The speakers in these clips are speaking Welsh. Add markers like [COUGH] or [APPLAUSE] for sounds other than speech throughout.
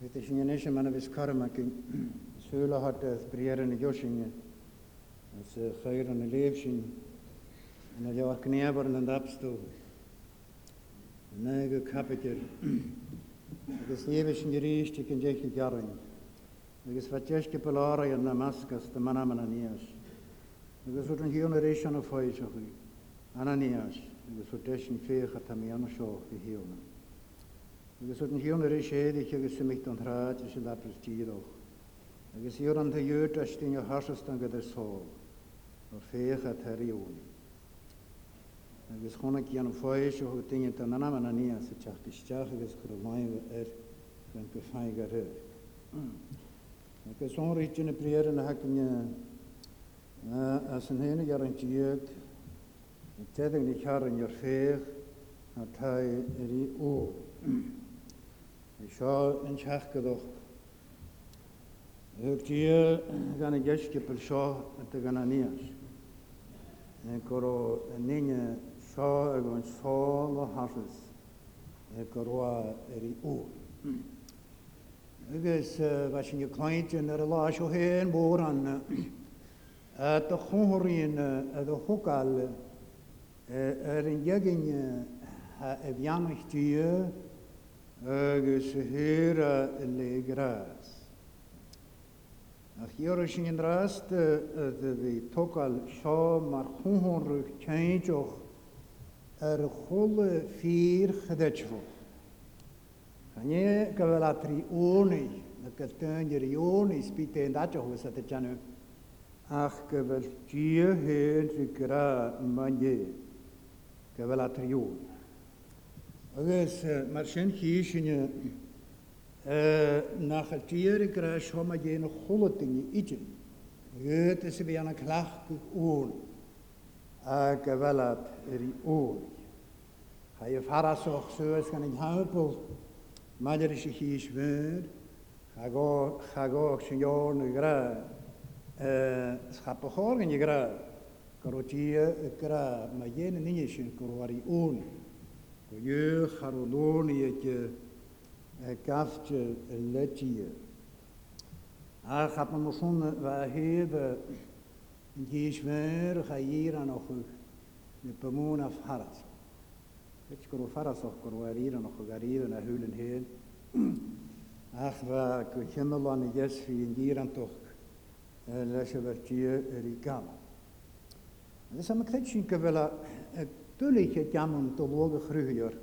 Vita sin an eisiau manna vis karma gyn sŵla hat a briar yn y josinge. As chair yn y leif sin yn y lewach gneabar yn y dapstw. Yn ag y capitir. Agus leif sin yr eisht i gyn jech i garing. Agus fatjesh gypil ara yn na masgas dy manna manna nias. Agus wrth yn hiwn yr eisiau yn ffoes o chwi. Ananias. Agus wrth eisiau ffeich a tamian o sioch i hiwnan agus an dhéannar is séidirich agus sumicht an thráid is lepras tíadch. agus dúr an dúirt eistíine hasastan go só nó fécha taríúna. Agus chuna an fáéis chu tinine an anam na níon sa teach isteach agus chu bhaimh ar gan go feiga ri. Agus órítína priar na hacinne as an héna ar an tíod, teing na chearan ar féch a tai ar í ó seo an teach goch. Uchtí gan a geisce per seo a gan a níos. Go níine seo a go an sá le hasas go roá ar í ó. Agus bheit sin cleint in ar a láis ó héan mór an a chóiríon a do thuáil ar an dheagan a bheannachttíí agus hira le gras. Ach iar sin yn rast dy fi togal sio mar chwnhon rwy'ch changeoch yr chwle ffyr chydedfo. Ganye gyfel atri oni, na gyltyn i'r oni sbyd e'n dadioch wys at janw. Ach gyfel gio hyn rwy gra manye gyfel atri oni. Agus eh, mar sin hí sinne nachchatíir i greis thoma géana cholatinge idir. Gët is bhí anna chclaach go ón a go bhhead ar í óí. Tá i farasach suas gan an hapel maidir is híos bhir, chagóch sin jór na gra schapachógan i gra, gorotí gra, ma dhéana inine sin gohharí ónaí. Kojeur, Garolonietje, Kastje, Letje. hij gaat me zonne waar hebben. Die is weer, ga hier nog de pomoen af haras. Het is gewoon faras of koro arieren nog en naar hulen heen. Ach, waar kujemmel aan de jes wie in hier aan toch. Lesje werd hier Dat is aan mijn ik Tulletje jammen te loge gruier.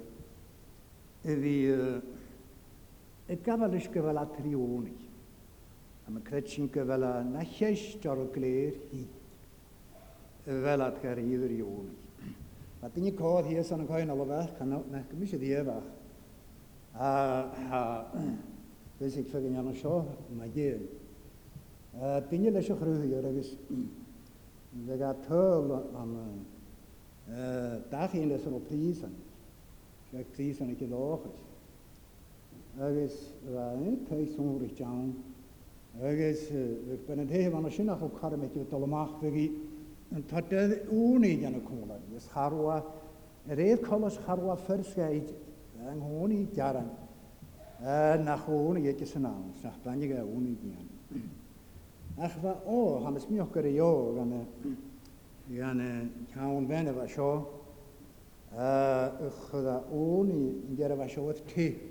Wie een kavaliske wel atrionig. En mijn kretsinke wel een nachtjes charokleer hi. Wel at gerieder jonig. Wat in je kaart hier zijn gewoon alle weg. Kan ook naar commissie die weg. Dus ik vind Jan Shaw, maar je. Pinje lesje gruier. Dus. We gaan teul aan. Uh, Dachén is ar prísan, se prísan ag láchas. Agus bhain taisúra teán, agus bena déh anna sinach ó carmeú talach bhí an tá únaí anna cúla, gus charha réh cholas charha ferscaid an gcónaí dearan nach óna dhéice san ná, nach planige únaí díana. Ach bha o, hamas míoch gur a jó gan Jane o'n i yn så. efo uni gera teip,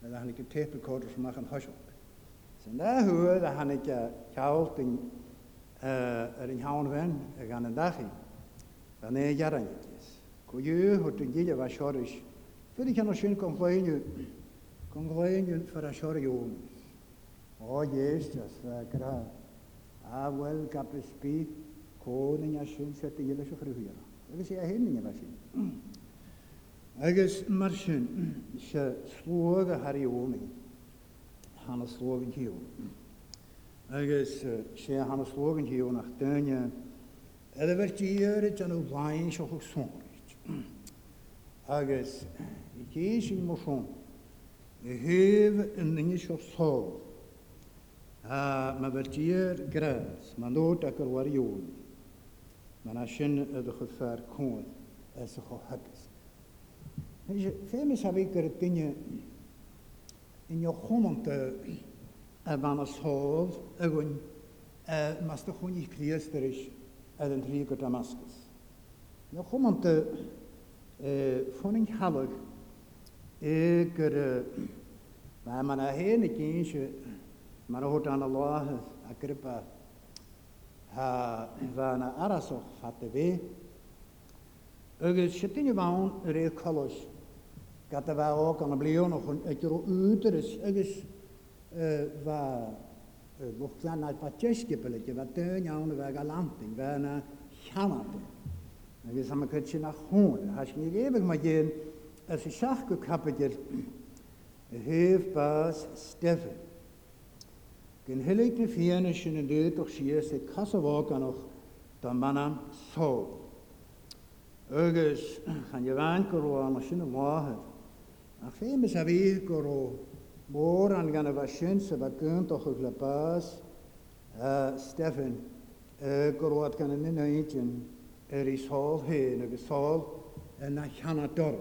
så dda te. y teip y tepel kortet som yn hosio. så. Sen där hur hannig y gick kault yr un cawn fe'n y gan Da ne Dan är jag inte. Kuju hur det gilla var så. För kan nog skön komplain komplain för att köra ju. Oh, yes, just like that. Ah, well, capis speak. Hwn yn iawn sydd wedi ddilys o'ch rhywbeth. Agus i a hyn yn iawn Agus mar sin se slóg a Haríóning hána slógan hiú. Agus sé hána slógan hiú nach daine a bhirtííirid an bhhain se chu sóirt. Agus i dhé sin marón i thuh in ninge seo só. me bhirtíir gras, má nót a gur warjóna. معناها شن دخل فار كون اسخو حبس فهمي سابيك الدنيا إن يخومنت أبانا صوف أغن مستخوني كريسترش أدن تريكو دماسكس يخومنت فونين حالك إيكر ما منا هين كينش مرهوت عن الله أقربه ha vana araso fatve ögül şitini vaun re kolos gata va o kan blion och en etro uteres ögüs va bochtlan al patjeske pelke va tönja un va galanting vana chamate vi sam kretsi na hon has ni lebe ma gen as ich schach gekapet hev bas steffen Gyn hylig [CLEARS THROAT] eh, eh, er na fianna sin yn dweud o'ch sia sydd casafog anoch da manam so. Agus, chan i fan gyrw am o sin y A chfe mis a fydd gyrw môr an gan y fa sin sef a gynt o'ch o'ch labas Stefan gyrw at gan yn un oedyn yr i sol hyn agus sol na chanador.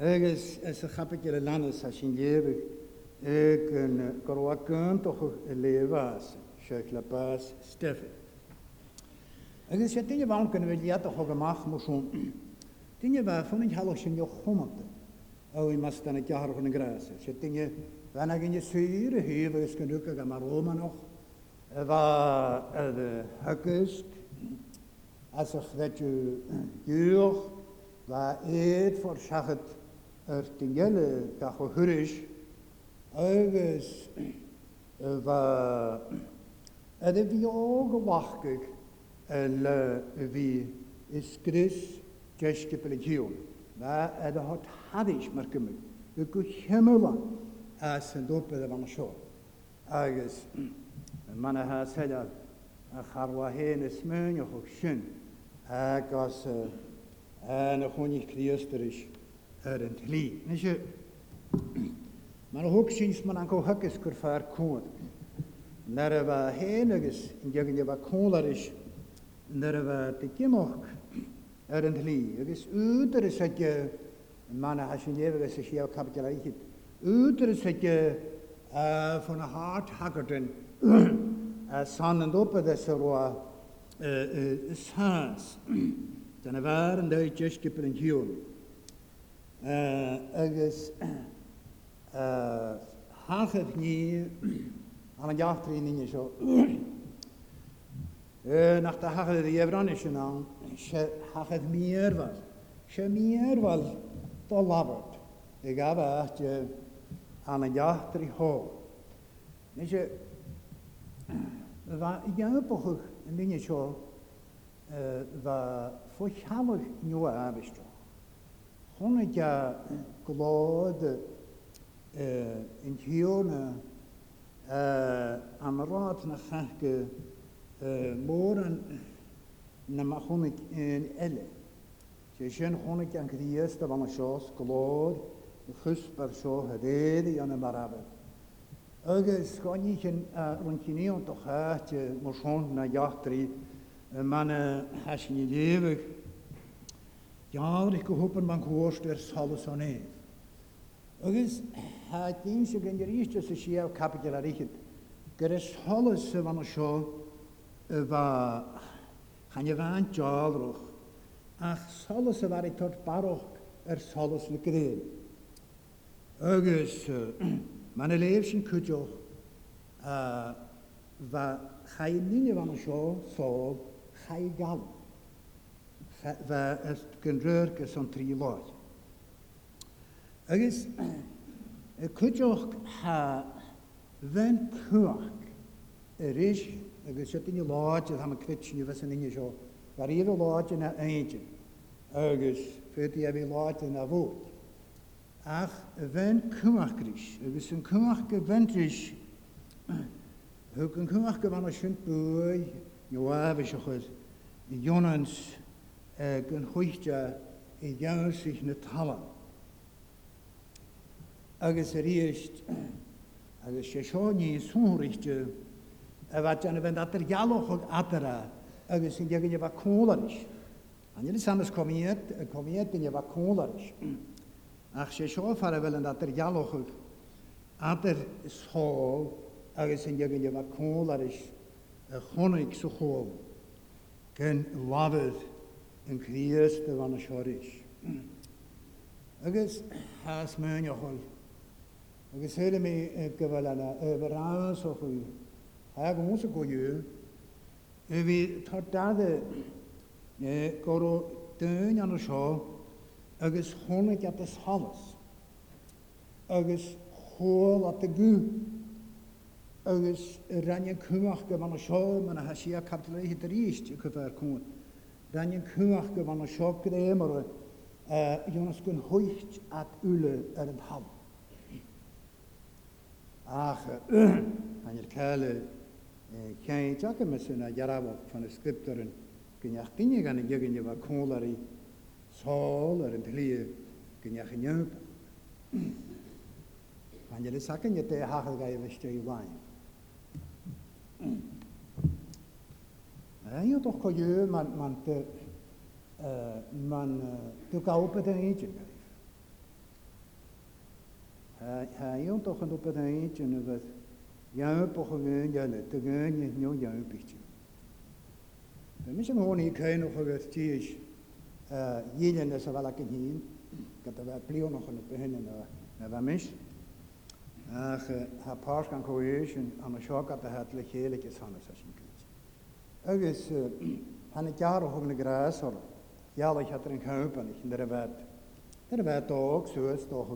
Agus, ys y chabyg i'r lanys a sy'n llefyg con Corhuacán, Levas, Sheikh La Paz, Steffen. Ik zei, het is waarom kunnen we die toch ook maken, maar zo'n. Tinje waar van een hallo shin yo khomte. Au i mastan ik jaar van grase. Ze tinje wanneer ging je suur hier we sken ook ga maar Roma nog. Wa de hakkes. As of dat je er wa et voor schacht er agus er det vi også varkig eller vi iskris geske religion. Hva er det hatt hadis merkemig? Vi går himmelen er sy'n dod bydd man sio. Agus man har sett at charwa hen smøn og hoksjøn agus en honig kristerisk er en tli. Ikke? Man hwg sy'n man an go hygys gwr ffa'r cwn. Nyr yfa hen ygys, yn diagyn yfa cwn ar ys, nyr yfa digyn och ar yn hli. Ygys ydr ys ag man a hasyn efo ys ys iaw capital ar eichyd. Ydr ys ag ffwn a hart hagardyn san yn dopad ys ar oa sas. Dyna fawr yn dweud jyst gypr hiwn. Ygys... Uh, hachach ní an a gachtrí níine seo. nach de hachad réhranne sin an se hachad míarhil. Se míarhil dó labhart i gabhte anna gaachtarí hó. Ní sé bheit i gceanpachuch an duine seo bheit fu chealach nua abisteach. Chna de glód yn hiona am rad na chachge môr an na ma chonig yn ele. Se sin chonig an gries da fan a sios glod chus bar sio hydeiri an y marafod. Agus gonnich yn rwyncini o'n dochach mor sion na iachtri man hasyn i lefyg. Jaar ik hoop man koorst er salus aan heeft. Agus ha dyn sy'n gen ríiste sa si ah capital a richid. Gur is holle sa van seo chan je bhain deálruch ach solas a bhar i tort baroch ar solas le gréil. Agus man a léir sin cúdeoch bha chai fan o sio sôl [CLEARS THROAT] chai gal. Bha gyn rwyr gys o'n tri loed. Agus y cwydioch ha fen cwach yr eis, agus sydd yn y lodge, ydw am y cwitsin i fes yn unig o, ar i'r lodge yna eidyn, agus fyddi a fi lodge yna fod. Ach fen cwach gris, agus yn cwach gyfendris, hwg yn cwach gyfan o sy'n bwy, Joab is ochyd, Jonans, uh, gyn chwychtia, i ddewis i'ch na talan agus a rieist agus sé seo ní súnrichte a bheit anna bhain atar gealachog atara agus sin degan bh cólaris. Anil sanas comiad comiad in bh cólaris. Ach sé seo far a bhfuil an atar gealachog atar sá agus sin degan bh cólaris a chonig sa chó gan lafydd yn Criest y fan y sioris. Agus has mewn ochol agus hele mé gowalna ra so chu. Ha go mose go jo vi tar dade go deun an seo agus at get as hallas. agus hó at de gu agus ranne cumach go van seo man ha si drist, hi ríist go ver koen. Ranne cumach go van seo go émara Jonas e kun hoicht at ulle er een ham. ach anilkale kyan chaka masuna yarabo chona scriptorin kinya kinyi gana gyagin yaba konglari solarin tiliye kinya man hail doch an op ein en wat jou po geun jelle te geun je no jou bietje. Dan is een hoor nie kein of wat ties jelen is wel ek heen dat daar plio nog op hen en na wat mens. Ach ha paar kan cohesion aan 'n shock at het legelik is hannes as jy kunt. Agus han het jaar hoog na gras hoor. Ja, ik had er een geheup en in de wet. Der wet ook, so is toch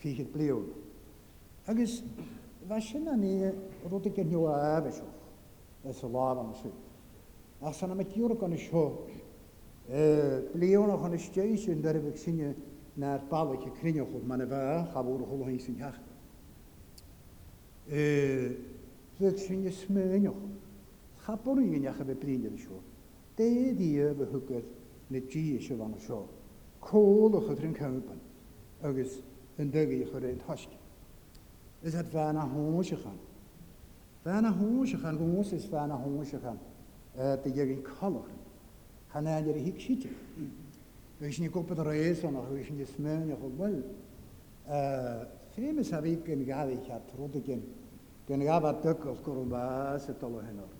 fiche bleon. Agus bheit sin a ní ruta go nua aheh seo is a lá an sy. A sanna me dúra gan is seo blionna an istéisiún dar bh sinne na'r bailaice crinneoch man bheith chaúr chohaí sin heach. Ryd sinne smönoch. Chaborí neach a bheith blian seo. Dé dí bh thugad na ddí seo bhana seo. Cólach a drin cempan agus 되게 het 하시게 is dus het waarna honge gaan. Waarna honge gaan, honge is waarna honge gaan. Eh, de jering kalor. Kan hij er hik schieten. Wees niet op het reizen, nog wees niet je op wel. Eh, famous heb ik een gave ga rodegen. Den ik wat duk als korobas het alle hen op.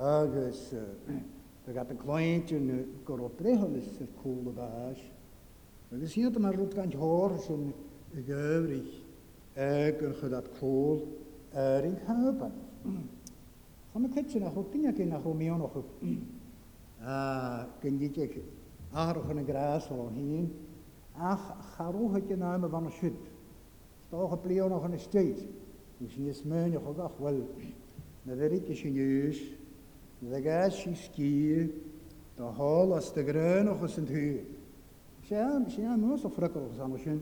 Ah, dus, eh, er gaat een kleintje nu korop is het koelde baas. We zien er maar rot kan horen, zo'n y gyfri ag yn chydad cwl yr er un cyfan. Chom y cytio na chw, dynia gen na chw mi o'n ochw. A gyngidig arwch yn y gras o'n hyn, a charwch ag yna am y fan o syd. Stoch y blion o'ch yn y steid. Nes i ysmyn o'ch o'ch wel, na ferig ys i nys, na fe gas i sgi, da hol as dy grön o'ch yn tŷ. Sian, sian, mwys o ffrygol o'ch san o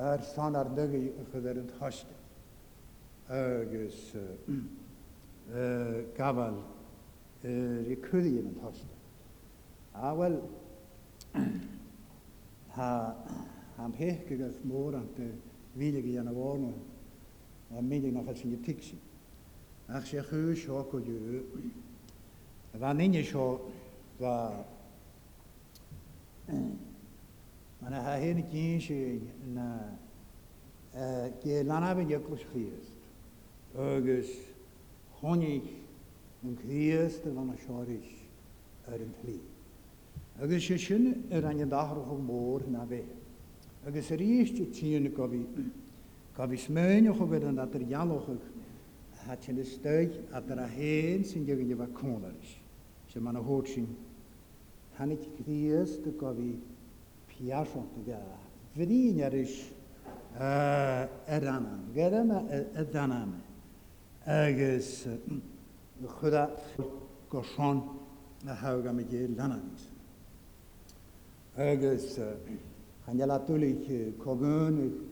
ar san ar dygu chyfer yn thosti. Agus gafal i cwyddi yn thosti. A wel, ha am hech gyda'r môr am dy minig i yna fôn a minig na chas yn y tixi. Ach se chw sio cwyddi Fa ni'n sio fa Mae'n ha hyn gyn sy'n na e, gelana fe ygwys chriest. Agus chonig yn chriest yn fan asioris ar er yn tli. Agus sy'n sy'n yr er angen dahrwch o môr na fe. Agus yr eist y tîn gofi gofi smynioch o gyda'n adr ialwch hat sy'n ystod adr a hen sy'n gygyn yma cwnaris. Sy'n ma'n a hwt sy'n hanig chriest y gofi hiasont ga vriñarish eranan gerama edaname agus chuda goshon na hauga me ge lananis agus hanjala tulich kogun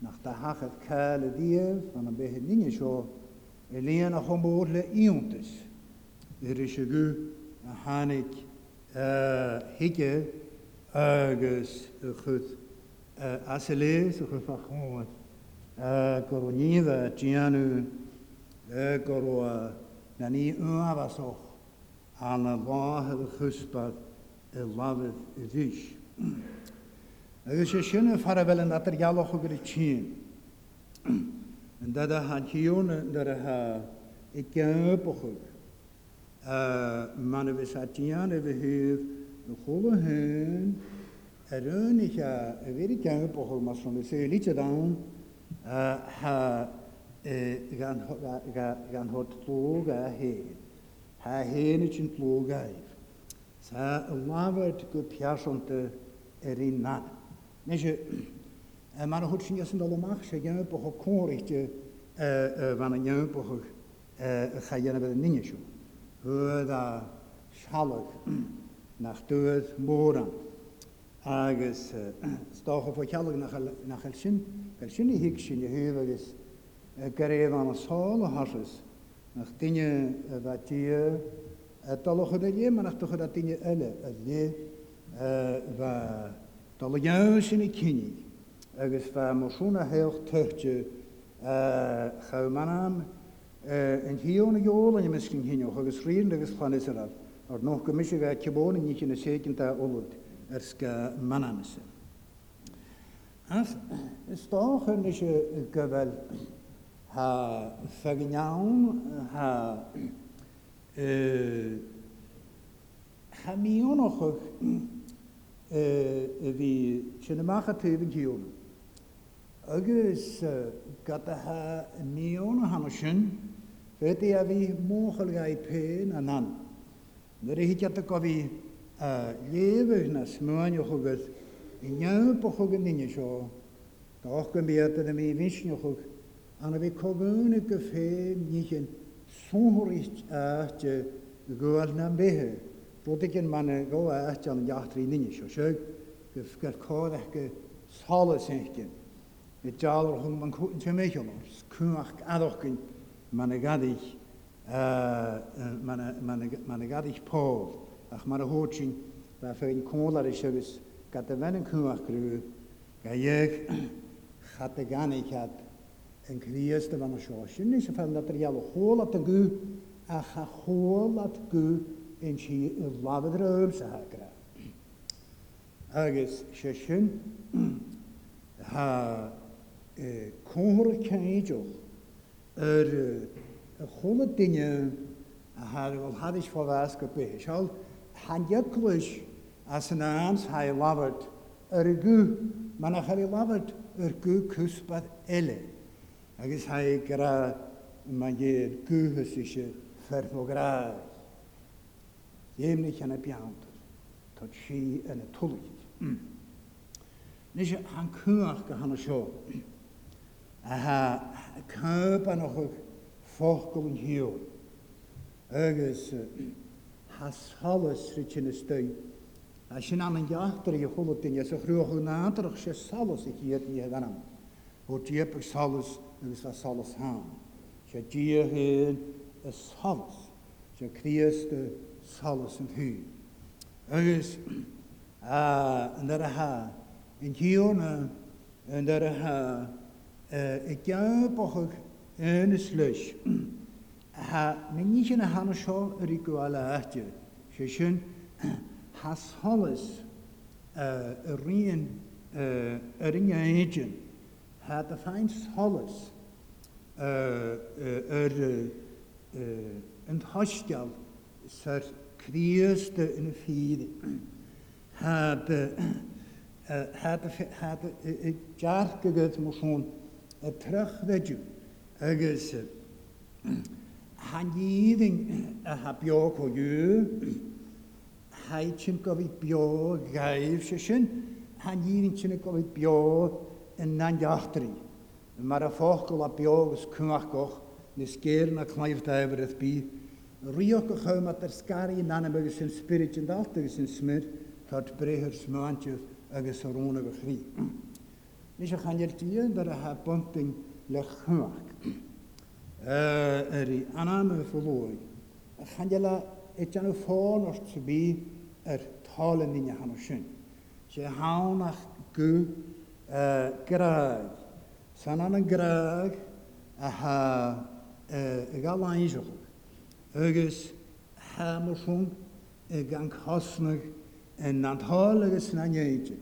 nach da hache kale die van een beetje dingen zo elena homboorle iontes er is ge hanik hige asselés, refachon, coronida, tianu, coroa, nani un avasoch, an lahe guspat, lavet dich. Dus je schöne farabellen dat er jaloch over het chien. En dat de hantionen, dat de ik ken op ook. Maar we zaten aan gollen erönicha veritjan poholmas van de licha dan eh, ha gan gan gan hot tluga he ha henichin tluga sa lavert ku pjashonte erina neje eh, maar hot sin jasen de lomach se gan po hokorite van een jeugd ga je naar de ninjeshoe. Hoe dat schalig. nach dúad móran. Agus stácha fá cheala nach sin, gal sin i sy'n i hyf agus go réomh anna o hasas nach duine bheití talcha a lé mar nach tucha a duine yle, a lé fa dal geh sin i cinnig agus bheit marsúna heoch tuirte chamanam y hiíonna yn miscin hynny, agus rhywun agus chlánis a rah ar no commissie ga kibon ni kin seken ta olud er ska manamse as stoch ni she gavel ha fagnaun ha eh hamion och eh vi chenemacha tevin gion agus gataha mion hanoshin Fedi a fi mochol gai pen anan. Gyrhyd go fi léh na smáin chugad i neampa chugad nine seo, Gách go béta na Ana visneochug anna bhí cogúna go fé níchan súhoricht áte gohil na béthe. Bóta cin manna ggó áte an deachtarí nine seo seog go gur códaach go sála sin. I dálar chun man cúin te méisiolars, cúach adochcinn manna gadíich man garich Paul ach mar [CLEARS THROAT] a hótsin le fé an cólar is segus ga a bhe an cúach grú ga dhéag chat a gannig cead an críos de bhana seo sin ní sa fel le ar geall hólat a gú a cha hólat gú in si i labhad raim sa hagra. Agus sé sin [CLEARS THROAT] ha cóhar céideoch ar cholle dinge haar wel had is voor was gebeurd. Schal han jeklisch as een aans hij lavert er gu man hij lavert er gu kuspat elle. Agus hai gra man je gu husische verfograag. Jemnich an y e, biawn. tot si yn y twlyd. [CLEARS THROAT] Nes i han cwach gyda hana sio. [CLEARS THROAT] A cyb fócail hiú agus hasálas ri sin stein. A sin an an geachtar i chola duine sa chhrúcha nátarach sé salas i chiad ní anam, ó diaag je agus nou a salas há. Se a salas, se chríasta salas an thuú. Agus an ar athe in díúna an ha, athe i cepachaach Ynys leis. Ha, mynd nid sy'n hano sio yr i gwael ati. Sio sy'n [CLEARS THROAT] has holys yr un yr un agent. Ha, da ffain holys yr yn hosgal sy'r criest yn y ffydd. [CLEARS THROAT] Ha, da [CLEARS THROAT] ha, da ha, da da, ha, da, ha, da, ha, da agus haníing a ha beag go dú, haid sin go bhí beag gaibh se sin, haníing sinna go bhí beag in nandeachtarí. Mar a fócail a beaggus cumachcoch na scéir na chnaimh daibhrith bi. Rioch o chym at yr sgari yn anam agos yn spirit yn dalt agos yn smyr, tart breher smantiodd agos ar rôn agos rhi. [CLEARS THROAT] Nes o hanner tîn, dar a ha bumping le chuach. í eh, aname verlooi. Gan jelle et an fáin or te bí ar er tale nine han sin. sé hánach go eh, graag. San an an graag a ha eh, galáíisech. Agus hemerson gan hasneg en antálegus naéite.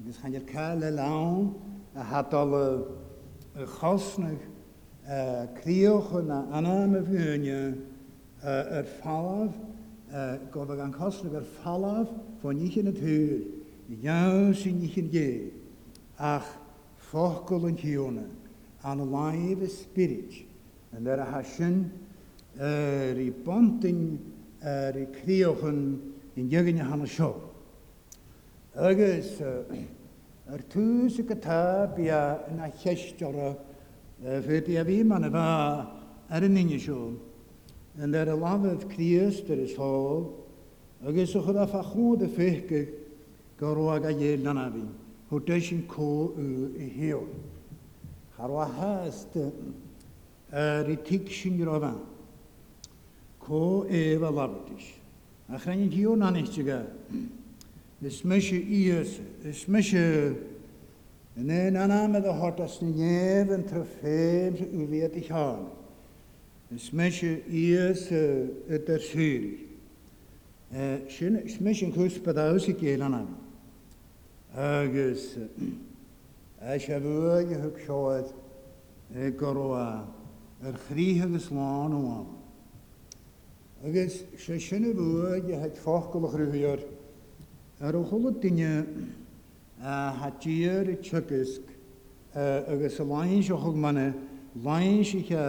agus gan je keile lá a hat alle y chosnach criwch crioch yna anam y fyrnia yr ffalaf, uh, gofod gan chosnag yr ffalaf fo nich yn y tŵr, iawn sy'n nich yn ge, ach ffogol yn hiwna, an laif y spirit, yn yr ahasyn, yr i bontyn, yr i criwch yn, yn ygyn y hanes Agus, uh, Yr tŵs y gyta bia yn a llestio'r fydi a fi ma'n efa ar er yn unig siwn. Yn yr alafydd Criest yr ishol, agos o'ch o'r ffachwyd y ffeithgig gorwag a iel na fi. Hw Hwdeis yn co y heol. Harwa hast y itig sy'n fan. Co ef a ys. A chrenin hiwn anis ti'n gael ysmysio ies, ysmysio yn ein anam ydw hodas ni nef yn trofeim e, e, sy'n wyfiad i chan. Ysmysio ies ydy'r syl. Sy'n ysmysio yn cwrs bydawys i gael anam. Agus eisiau e fwy i hwb sioed gorwa yr chrich agus lân o Agus sy'n ysmysio fwy ffoch Ar ochol y dynia ha dyr y tygysg agos y lain sy'n chog manna lain sy'n cha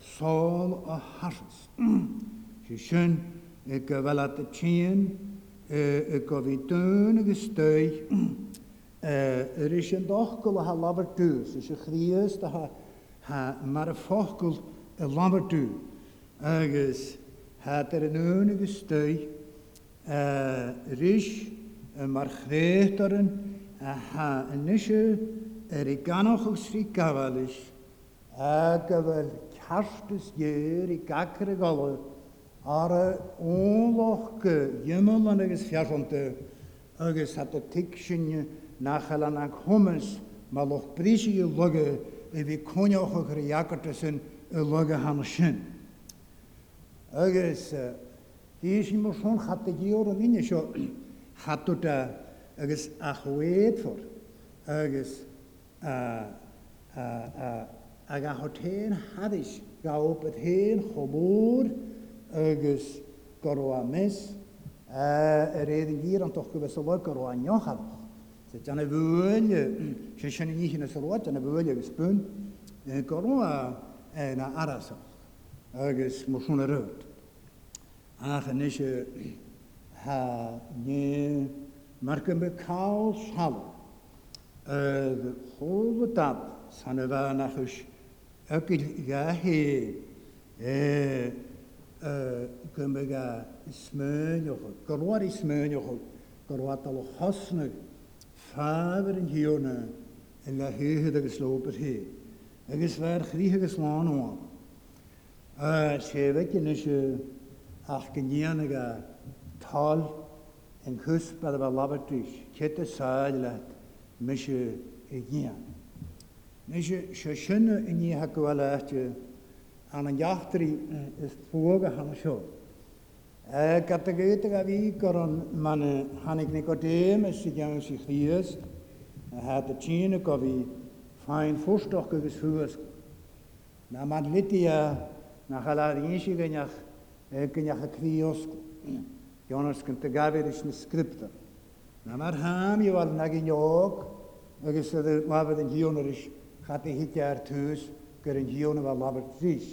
sol o harys. Sy'n sy'n y gyfelad y tîn y gofi dyn agos dwy yr eisiau dochgol a ha lafar dŵs eisiau chrias da ha ha mar y ffogl y lafar dŵ agos ha dyr yn ŵn agos dwy Uh, Rish mar chréchtaren a ha anisio er i ganach os rhi gafalis a gyfel cartus ier i gagr y golwg ar y ôloch gy ymol yn agos fiasonte agos hat y tig sinne nachal an ag homys ma loch brisi i lygu i fi conioch o gyr iagartysyn y lygu han sin. Agos, di eisiau mor sôn chategio'r yn unig hatw da agos a ffwr agos a, a, a, ag a hot hen haddys gawb at hen chomwr agos gorw a mes yr edd yn gyr ond o'ch gyfes o'r gorw a nioch adwch. Se dan y fwyl, mm, se sian ni ichyn y sylwad, dan y fwyl agos bwyn gorw a e, na aras o'ch agos mwchwn yr yd. Ach, yn eisiau ní mar go be cá sal hó dab san a bheit nach chus a gahé go ga smöoch gohar i smöoch gohhatal hosne fáver in hiúna in le héhead agus lóper hé agus bheit chríthe agus sláánháin sé bheice nu se ach go níanaga tal yn cwys bydd y labadwys, cyd y sael at mysio y gian. Mysio sy'n yn i hagwal at y an yn iachtri ys ffwg a hann sio. Gata gydag a fi goron man han ni godem ys i gan sy'n chlias a had y tîn y gofi ffain ffwrstoch gygys ffwys. Na man liti a na chalad un sy'n gynnach gynnach y criosgw. Jonas gynt y gafir eich yn Na mae'r ham i wal nag yn iog, agos ydy lafod yn hiwn yr ys, chati hiti ar tŵs, gyr yn hiwn yma lafod trys.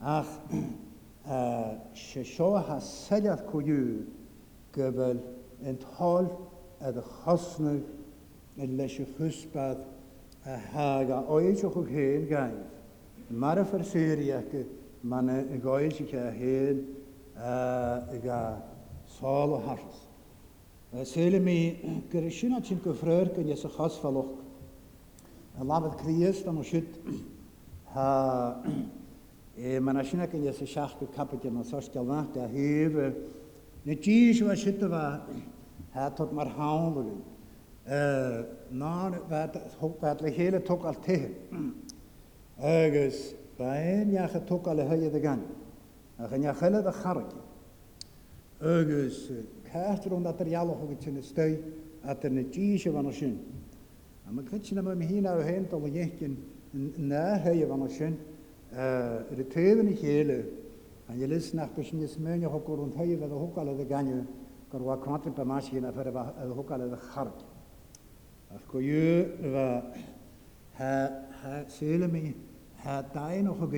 Ach, [CLEARS THROAT] sio ha seliad cwyw gyfel yn tol ydy chosnyg yn leis y chwsbad a hag a oes o'ch o'ch hen gaif. Mae'r ffyrsiria ac mae'n goes i chi a hen ga sála hasas. Sele mi gerishina chim go freur gan yes a chas faloch. A labad kriis dan os shit ha e manashina kan yes a shach go kapit an sas galnach der heve. Ne tish was shit va hat tot mar haunlegen. Uh, ná bheit le chéle tu al tuthe agus baon neacha tu a le thuide a gan. a gan chenne a charki. Ögus kætur on at real hog til støy at den tíse van sjøn. A man kan sinna með hina og hent og jekkin nær høy van sjøn. Eh det tøven i hele. Han jeg lesen at sin smønja hog rundt høy ved hog alle de gange. Kor var kvantre på maskina for det hog alle de chark. At ko jø va ha ha sele mi ha dai no hog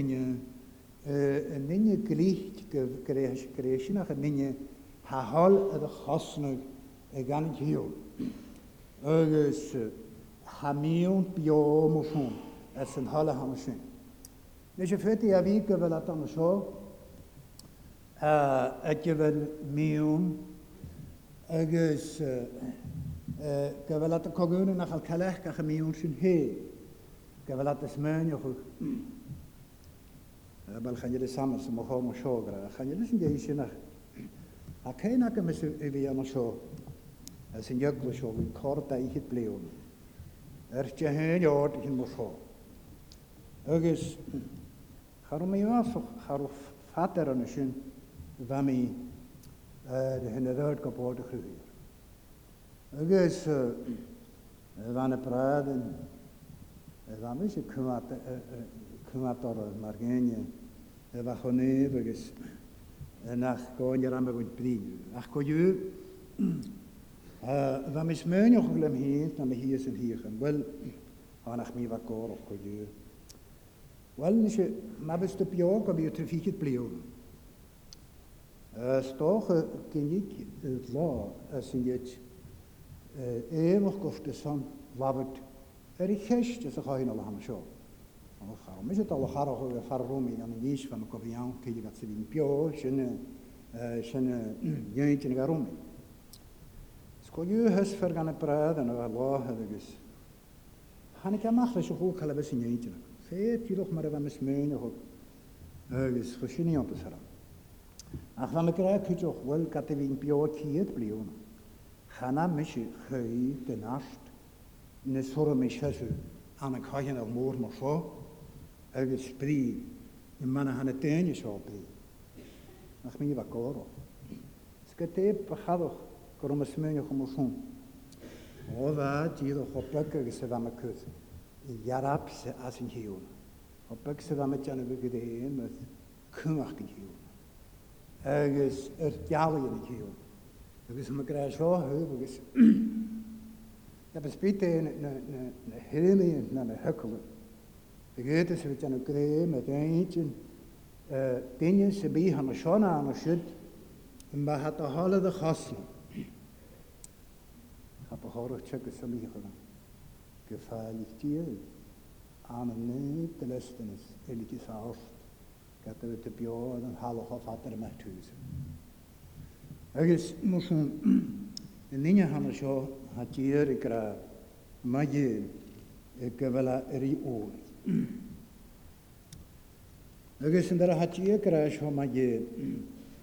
yn ninne grícht go gréisisinach a ninne hahall a a chosnag a gan hiú. Agus hamíún biom fún as an hall ha sin. Leis sé féti a ví go at an seo a go bhfuil miún agus go bhfuil at a cogúna nach al callach a miún sin hé. Go bhfuil at a smein bel chanjid is samar sa mochol mo siogra, chanjid is yn geis yn ach. A cain ag ymys i fi yna sio, sy'n ioglo sio, fi'n cor da i hyd blewn. Yr ti hyn iod hyn mo sio. Ygys, charw mi waf, charw ffader yn ysyn, fa mi hyn yr yd gobod y chrywyr. Ygys, fan y brad yn, fa mi sy'n cymat o'r margenion, bach o neb agus yn ach goen i'r amag oed brin. Ach go yw, [CLEARS THROAT] fa mis mewn o'ch gwlem hyn, na mae hi ys yn hych yn. Wel, anach mi fa gor o'ch go yw. Wel, nes i, mae bys dy biog o mi yw traffigid blio. Stoch gynnig la sy'n gyd ef o'ch gwrdd y son lafod. Er i chest ys o'ch oen o'ch am y siol. Хару. Мы же того хару фарруми на ниш вам ковьян ки дигат сивин пио шен шен йентин гаруми. Скою хес фергане прад на Аллах дегис. Хани ка махле шуху кала бес йентин. Фе тилох мара вам смейне хо. Эгис хошини он wel Ах вам кра кючох вел катевин пио киет блиуна. Хана миши хей денашт. Ne soru meşhesi ana kahin av mor mo agus sprí na mana hanna déine seo brí nach goro. bh góró. S go déb a chadoch go a smúine go marsún. ó bheit díad chopla agus sa bheitma chu ihearrap sa as an hiún. Hopla sa bheitma teanna go go éon mu cumach an hiún. agus ar dealaíon an hiún. agus ma grá seothú agus. Tá spíte na hiíon na na heculin. Gyd is wit an gré me ein dinne se bí han a sena an a siid in ba het a halle a chassen. Hab a háach tsegus sa míchanna. Gefáig tíú an an né de leistenis éigi sa ást get bit a beáin an hallcha fatar me túsa. Agus mu in linne hanna seo ha tíir i gra maé go bhfuile í óir. 여기 mm. sindara hachi yekra shoma ge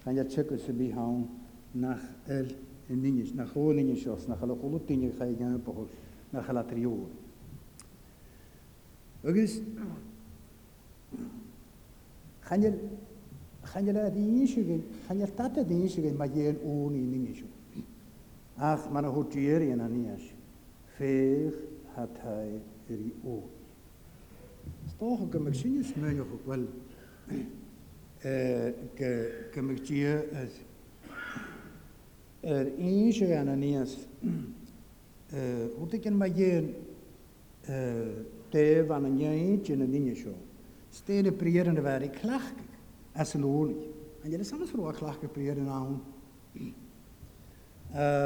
hanya mm, cheko sibi haun nach el ninish, nach ho ninish os, nach ala kulut ninish chai gyan pohol, nach ala triyo. Ogis hanya hanya la di nishu ge, hanya tata di nishu ge ma gen un ninishu. Ach man ho tier yana niash. Fer hat hai ri o. Oog kemeksinus menig ook wel. Kemektie eh, is. Er eh, inje aan een eens. Eh, hoe ik in mijn te van een jeetje en een dingetje zo. Steden priëren waar ik klaag. Als een oorlog. En je is anders voor wat klaag ik aan.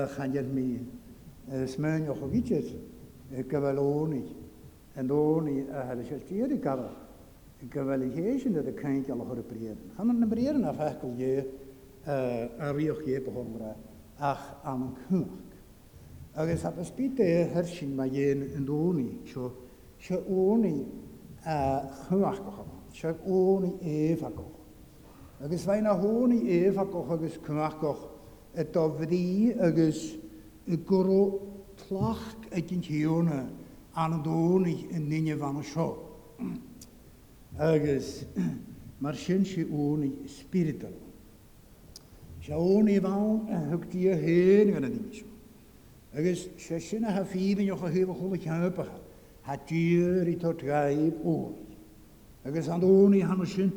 Gaan je het mee. Ik heb wel And only a halisha cheer gava. Gavalihation of the kind of her prayer. Han an prayer na fakul ye a rioch ye behomra ach am kunach. Agus hab es bitte hershin ma yen and only sho sho only a kunach go. Sho only eva go. Agus wein a honi eva go agus kunach go. Et do vri agus goro tlach et in hione an anadónig in ninne van seo. Agus mar sin sé ónig spirital. Se ónig bhain a thugtí a héin gan a dine seo. Agus sé sin a hafíin och a hih chola chepacha, ha tír í tar gaib ónig. Agus an ónig han sin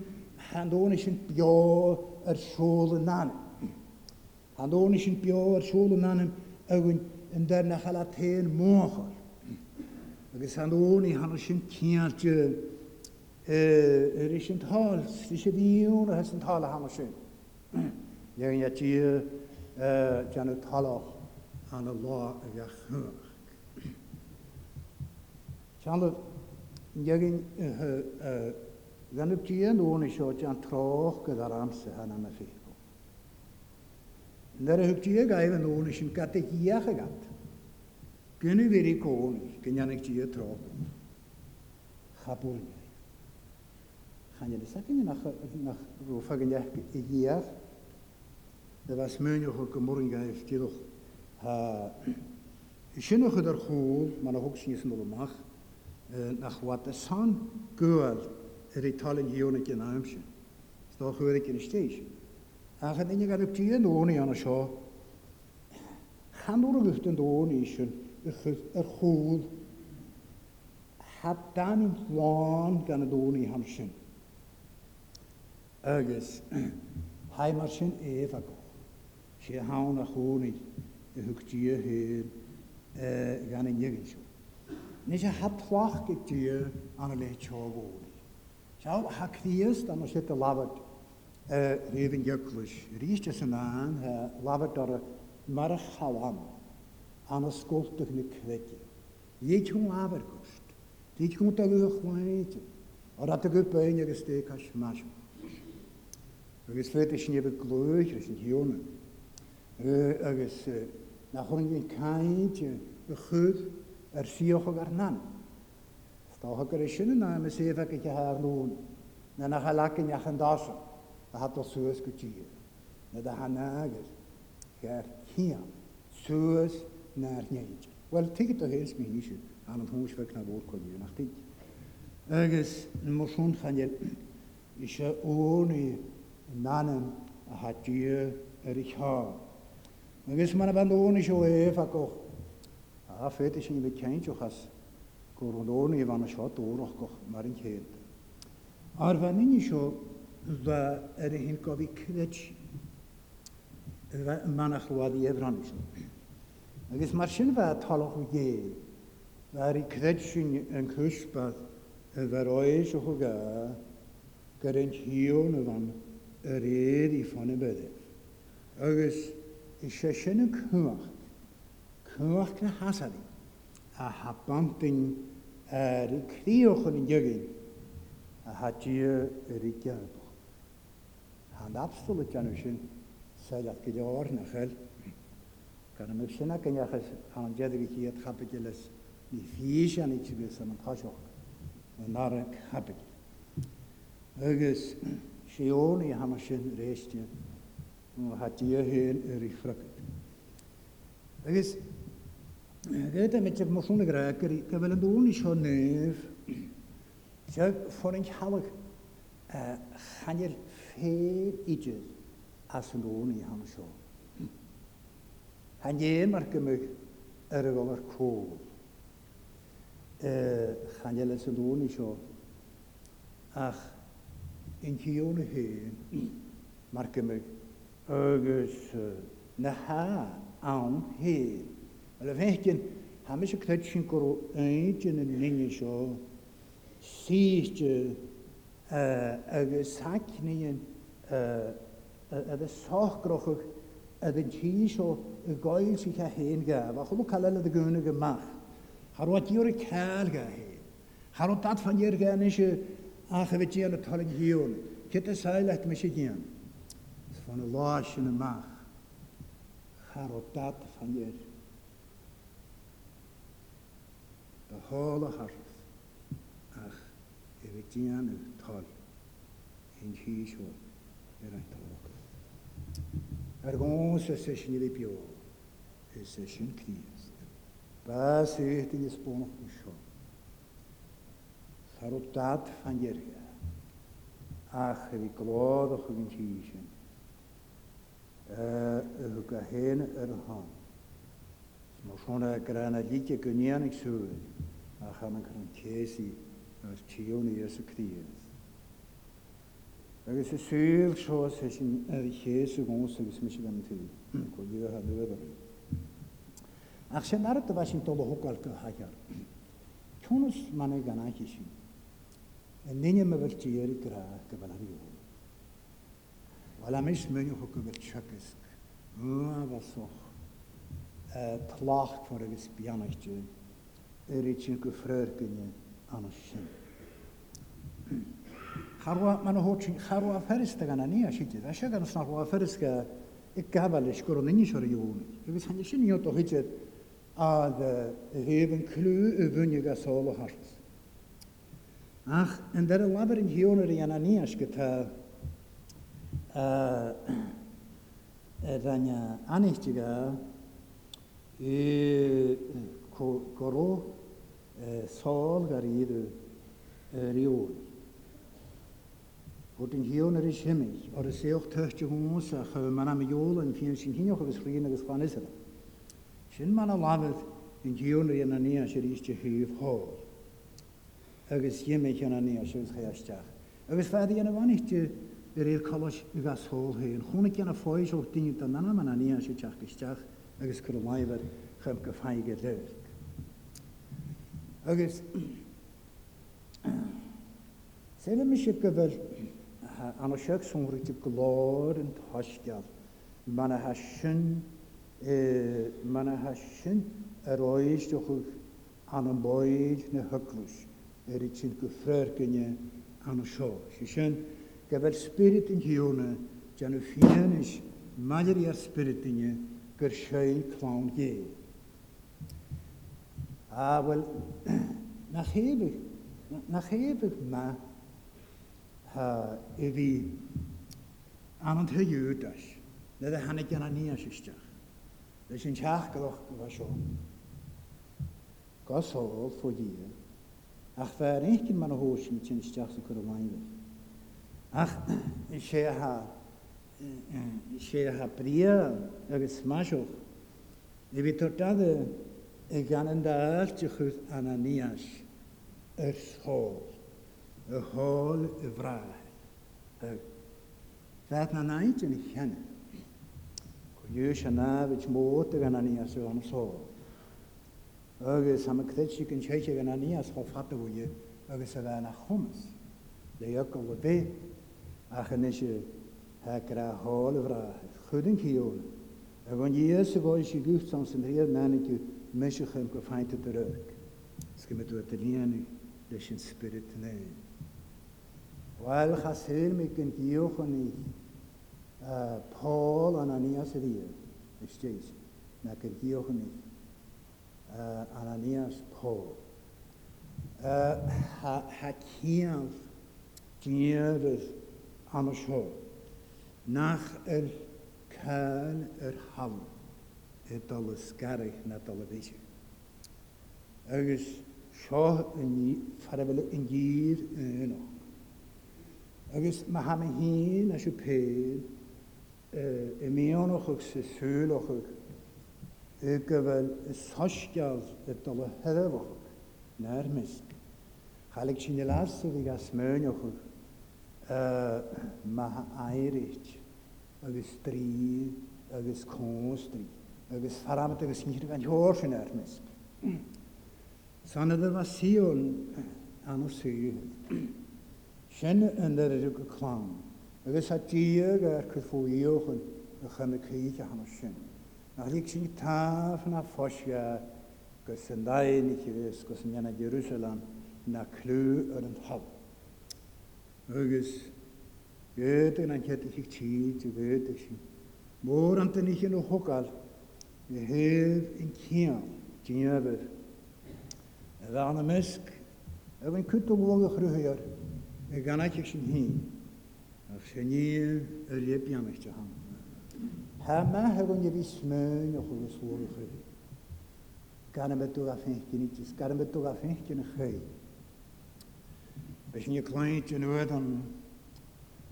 handónig sin beá ar sóla nanim. Handónig sin beá ar sóla nanim a gwn yn derna chalat hen móchar agus an óí hanna sin ciante ré sin tal lí sé díúna hes an talla hanna sin. Léon tí deanna talach anna lá a bheith chuach. Seanlah Jegin gan op die o'n is dat aan troch ge daar amse han aan fi. Daar heb die ga even oan is een kategie Gynnu fi'r i gôn, gynion eich di y tro. Chabwl i. Chanyn ysag yn ynach rwfa gyniach i giar. Dy fas mwyn o'ch gymwrn gael ffdidwch. Sin o'ch ydy'r chwl, mae'n o'ch sy'n ysyn o'r mach, nach wat y son gwyl yr ei talyn hiwn ag yn aim sy'n. Stoch wyr ag yn ysdeis. Ac yn unig ar y bdyn o'n i anna sio, chanwr o gyfft yn dôn achos y chwdd habdan yn fflân gan y dôn i hamsyn. Agus, [CLEARS THROAT] hai mar sy'n ef ago. Si hawn a chwn i y hwgdi y hyn gan y nygyn siw. Nes i hab tlach gyd di an y le tio gwn i. Siaw, ha cdiast am yslet y lafod rhywun gyglwys. Rhys jes yn an, lafod ar y marach hawam an ascoltach na credu. Ied hwn lafer gwst. Dyd hwn da gwych waid. Ar at y bain agos de cas mas. Agos fyd eich nefyd glwych eich yn hiwn. Agos na hwn yn caid y chyd ar sioch o garnan. Stoch o gyrysyn yna am y sef ag eich har nhw'n. Na na chalac yn iach yn dasyn. hat o sŵas gwtio. Na da hana agos. Gair ciam naar náirneid. Well tiige a hééis mí níise an an thuúsfeh na bhór chuú nach tí. Agus na marsún chaine i nanen ónaí nánam a hatí ar i teá. Agus mana ban óna seo éh a go a féta sin bh ceintochas gur an ónaí bhana seo óach go mar an chéad. Ar bhe níní seo bheit ar a hin go bhí cnéid manach ruáí ehranní. Agus mar sin bheith talach go géal, bheit í creid sin an chúispa a bheit áéis a chugá gur an tííon a bhan a réad í fanna bedeh. Agus i sé sin an cumacht, na hasadí a ha banting ar i críochan an dheagin a hatí ar i gearbach. Han absolut janu sin, Sælat gyda orna fel, Gan y syna gynnach ys an jedri chi at chapigilus ni ffiis an eich bys am yn chasioch. Yn ar y chapigil. Agus siôn i hama sy'n reistio o hadio hyn yr eich ffragyd. Agus Gyd am eich mwysyn y graag, gyfel yn dŵn i sio nef, sy'n ffordd yn chalag chanel ffeir idys as yn dŵn i hama sio'n. Han je mar gemug er go mar kool. Chan je les doen is Ach, in tione heen mar gemug ergus na ha aan heen. Wel vechtin ha mis knet sin go eintjin in ninge sjo. Sietje agus haknien a a sochgrochig a den tiisel y gael sy'n cael hen gaf, a chwmw cael elad y gynnig y mach. Harwa diwr i cael gael hen. Harwa dat fan i'r gan eisiau ach efo dian y tolig hiwn. Cyd y sail at mis i dian. Fan y loes yn y mach. Harwa dad fan i'r. Y hol o harth. Ach efo dian y tolig. Yn hi siwr. Yr ein tog. Ar gons y sesiwn i se sin krías. Ba sé í spóna go seo. Sar dat fan dheirge ach a bhí gládach a gintí sin go héine ar an há. Má sona granna líte gonéananig suúil a chanan chu an céí ar tíúna Jesu Crías. Agus is súil seo sé sin a chéú اخشه نرد باشین تو به حقال که حجر چونس منه گنه کشیم نینه مبل چی یری کرا که بلاری یو ولی میش منو خو که بل چکسک ما بسوخ تلاخ کفره بس بیانه چی ایری چی که فرر کنی آنشین خروا من هوچین خروا فرست گنا نیا شیتی داشته گنا سنا خروا فرست که اگه هبلش کرو نینی شوری یوونی. یه بیش هنیشی نیو تو هیچه ag réban clú a bhúnig a sála hartas. Ach, an dar a labar in hiúnar i ananías go tá ranna anihtiga i goró sál gar iadu riúl. Bod yn hiwn yr ysymig, o'r ysewch tyhtio hwnnw sa'ch, mae'n am i ôl yn fi'n sy'n hynioch agos rhan agos chwan Sy'n man o lafydd yn diwn diwnri yna ni a sy'n eistedd hif hôl. Agus ymich yn aní a sy'n chaisteach. Agus feddi yn y fan ti yr i'r colos y gas hôl hyn. Chwn eich yna ffoes o'ch dyn i'n yn anna yna ni a sy'n teach gysteach agus cwrw laifad chym gyfhaig [CLEARS THROAT] y lyg. Agus Sef yma eich gyfer anosio'r sŵngrwydd y glor yn tosgiad. Mae'n a hasyn mana hasyn yr oes doch an an boid na hyglwys er i sy'n gyffrer gynnau an y er sio. Sysyn, gyfer spirit yn hiwna, jan y ffyn ys maler i'r spirit yn hiwna gyr clawn ge. A wel, [CLEARS THROAT] na chebych, na chebych ma ha i fi anodd hyw das, nid y hannig yna ni as ysdach leis an teachgalach go bh seo. Gas háil fódí ach bheit écin man hóisiim tinsteach chu bhhainmh. Ach i sé sé ha brí agus maisoch. I bhí tutada i gan an dáilte chus ananías ar háil, a háil i bhrá. Bheit na 19 chenne. Dúis aná bhís móta gan anías an só. Agus am creidir an teise gan anías cho fata bhúile agus a bheit nach chumas. Léo go go bé a chané se hera hála bhrá chudin cíúla. A bhain díos a bháil sé gúcht san san réad meniciú meisicham go feinte do rug. Sci me dúir líana leis sin spirit néin. Weil chas hé me gin díochan Paul Ananias ydy yw, ysdeis, na gyrgiwch yn uh, Ananias Paul. Uh, ha, ha ciaf gyr yr anos ho, nach yr cael yr hawl, y dal ysgarach na dal y feisio. Agus sio yn ffarafel yn gyr yn o. Agus mae ham hyn a siw pedd, y o'ch sy'n sŵl o'ch ag y gyfel y sosgial y dyl y o'ch na'r mis. Chalig sy'n y las ag ag asmönioch ag ma airich agos dri agos constri agos faramat agos nir gan hwyr sy'n na'r mis. Sanna dy fasion anwsig. Sian yn yr yrwg y clan agus a díag ar chu fóíochan a chanachaí a hana sin. Nach líg sin táf na fósia go san dainnig vis go san anna Jerusalem na clú ar an hab. Agus Göden an chet ich chi zu i'ch sin. Mór an den ich in hogal, vi hef in kiam, dinaber. Er an a misk, er en kutt og våge chruhjar, er ganna kik sin hin. Шени өлеп ямыш жахан. Хама хагон яви смөн охол суул хэ. Карамбету гафен киничис, карамбету гафен кин хэй. Бешни клайнт ин уэдан.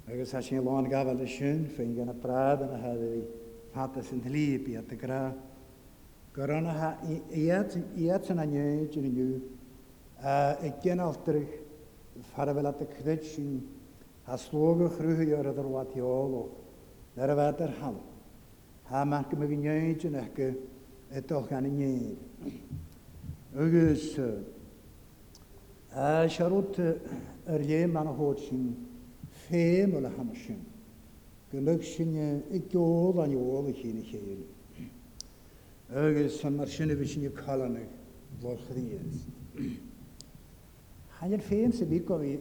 Agus hasi lón gafal y siwn, fe'n gan y brad yn y haddi patas yn hlib i at y gra. Goron ha iat yn anio yn y nhw, y gen aldrych ffarafel at a slóga chruúthaí ar a bhá teoló ar a bheit ar hall. Tá mar go go néid an go i dochan na néad. Agus seút ar dhé man na hót sin fé le hama sin. Goleg sin i ggóil an óla chéna chéir. Agus san mar sinna bhí sin chalanna bhlóchaíos. Haidir féim sa bhí go bhí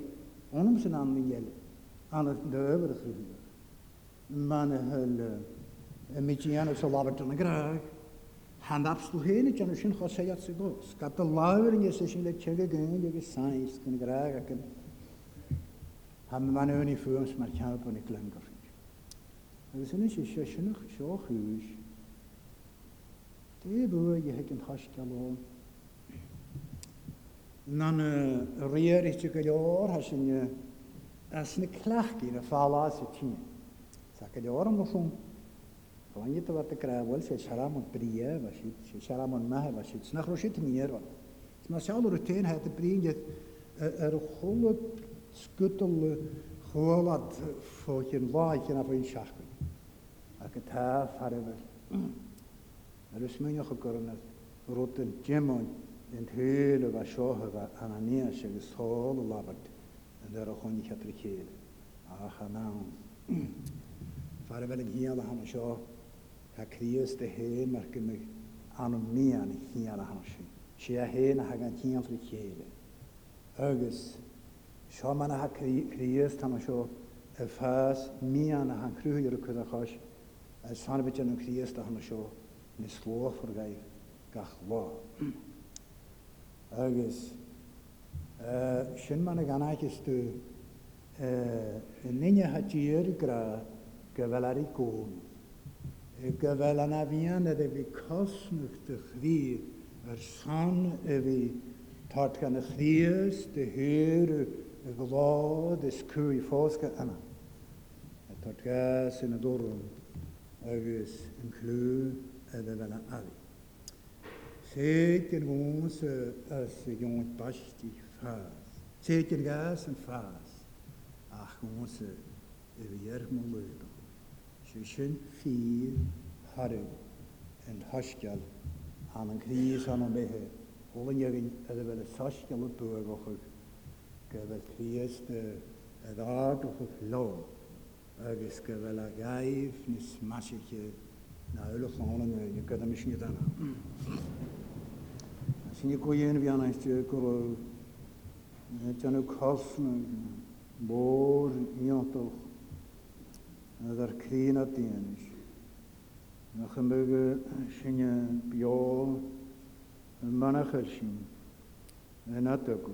ónm san an na dhéile anas de övrigt hyn. Man hyl ymidjian ys o labartan agrag. Han absolut hyn jan ysyn chosayat sy'n gos. Gat y lawr yn ysyn sy'n le tjega gyn ag y sains gyn agrag ac yn ham man yw'n i ffwys mae'r cawb yn y glyngor. Agus yn ysyn sysiynach sio chwys. Dwi bwy i Nan uh, reer is natuurlijk een jaar, als Asna clachgi na fala sa tina. Saka de oram musum. Kwanyi ta wata kra wal se sharamon priya va shit se sharamon mah va shit snakh roshit mier va. Sma shal rutin hat de priin jet er holle skuttel gewolat fotjen waatje na van shakku. Ak het ha farwe. Er is myn gekorne roten jemon en hele va shohe va ananias se gesol labert dar o'chon i chatri chéil a chanáun. Far bhar an híal a hana seo ha críos de hé mar go me anm mían híal a hana sin. Si a hé na ha an híal trí chéile. Agus seo man ha críos tam seo a fás mían a han crúir a chud a chos a sanbit an críos a hana seo ní slóch gaif gach lá. [CLEARS THROAT] Agus sin man gan aigeú ninne hatíir gra go bhheí cón. go bhfuil an a bhíana a bhí cosmachta chrí ar san a bhí tá gan na chríos de thuú a glád is cuaí fósca gas Tá sin na dóm agus an clú a bheith bhena aí. 세계 공스 아스 용은 바시티 파스 세계 가스 파스 아 공스 예르몰르 sjön fyr haru en haskjal han en kris han om behe holen jegen edhe vel saskjal og bøg og hug gøvel kris de et ag og hug lo agus gøvel a gaif nis masjike na ulo holen jegen gødamishin gedana sin go dhéana bhíanaiste go teanú cosna mór íontach ar crína daanais. Na chumbe sinne beá manachar sin na go.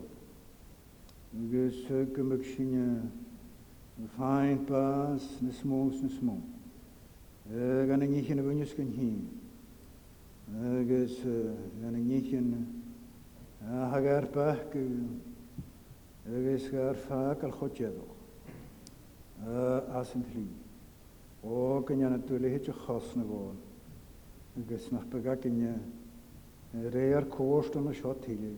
Agus gombe sinne fáin pas na smós na smó. gan na yn a bhuineis gan hí. Agus gan na níchan hag ar er bach gwn, agos ar ffag al chodieddol, as yn O gynian y dwylu hyd y chos na fôn, agos nach byga gynia, rei ar cwrst yn y siot hili,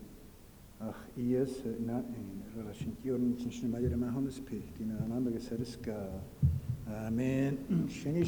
ach ies na ein, rhaid sy'n diwr yn sy'n sy'n mair yma hon ysbeth, gyna anam agos ar ysga. Amen. Sy'n [CLEARS THROAT]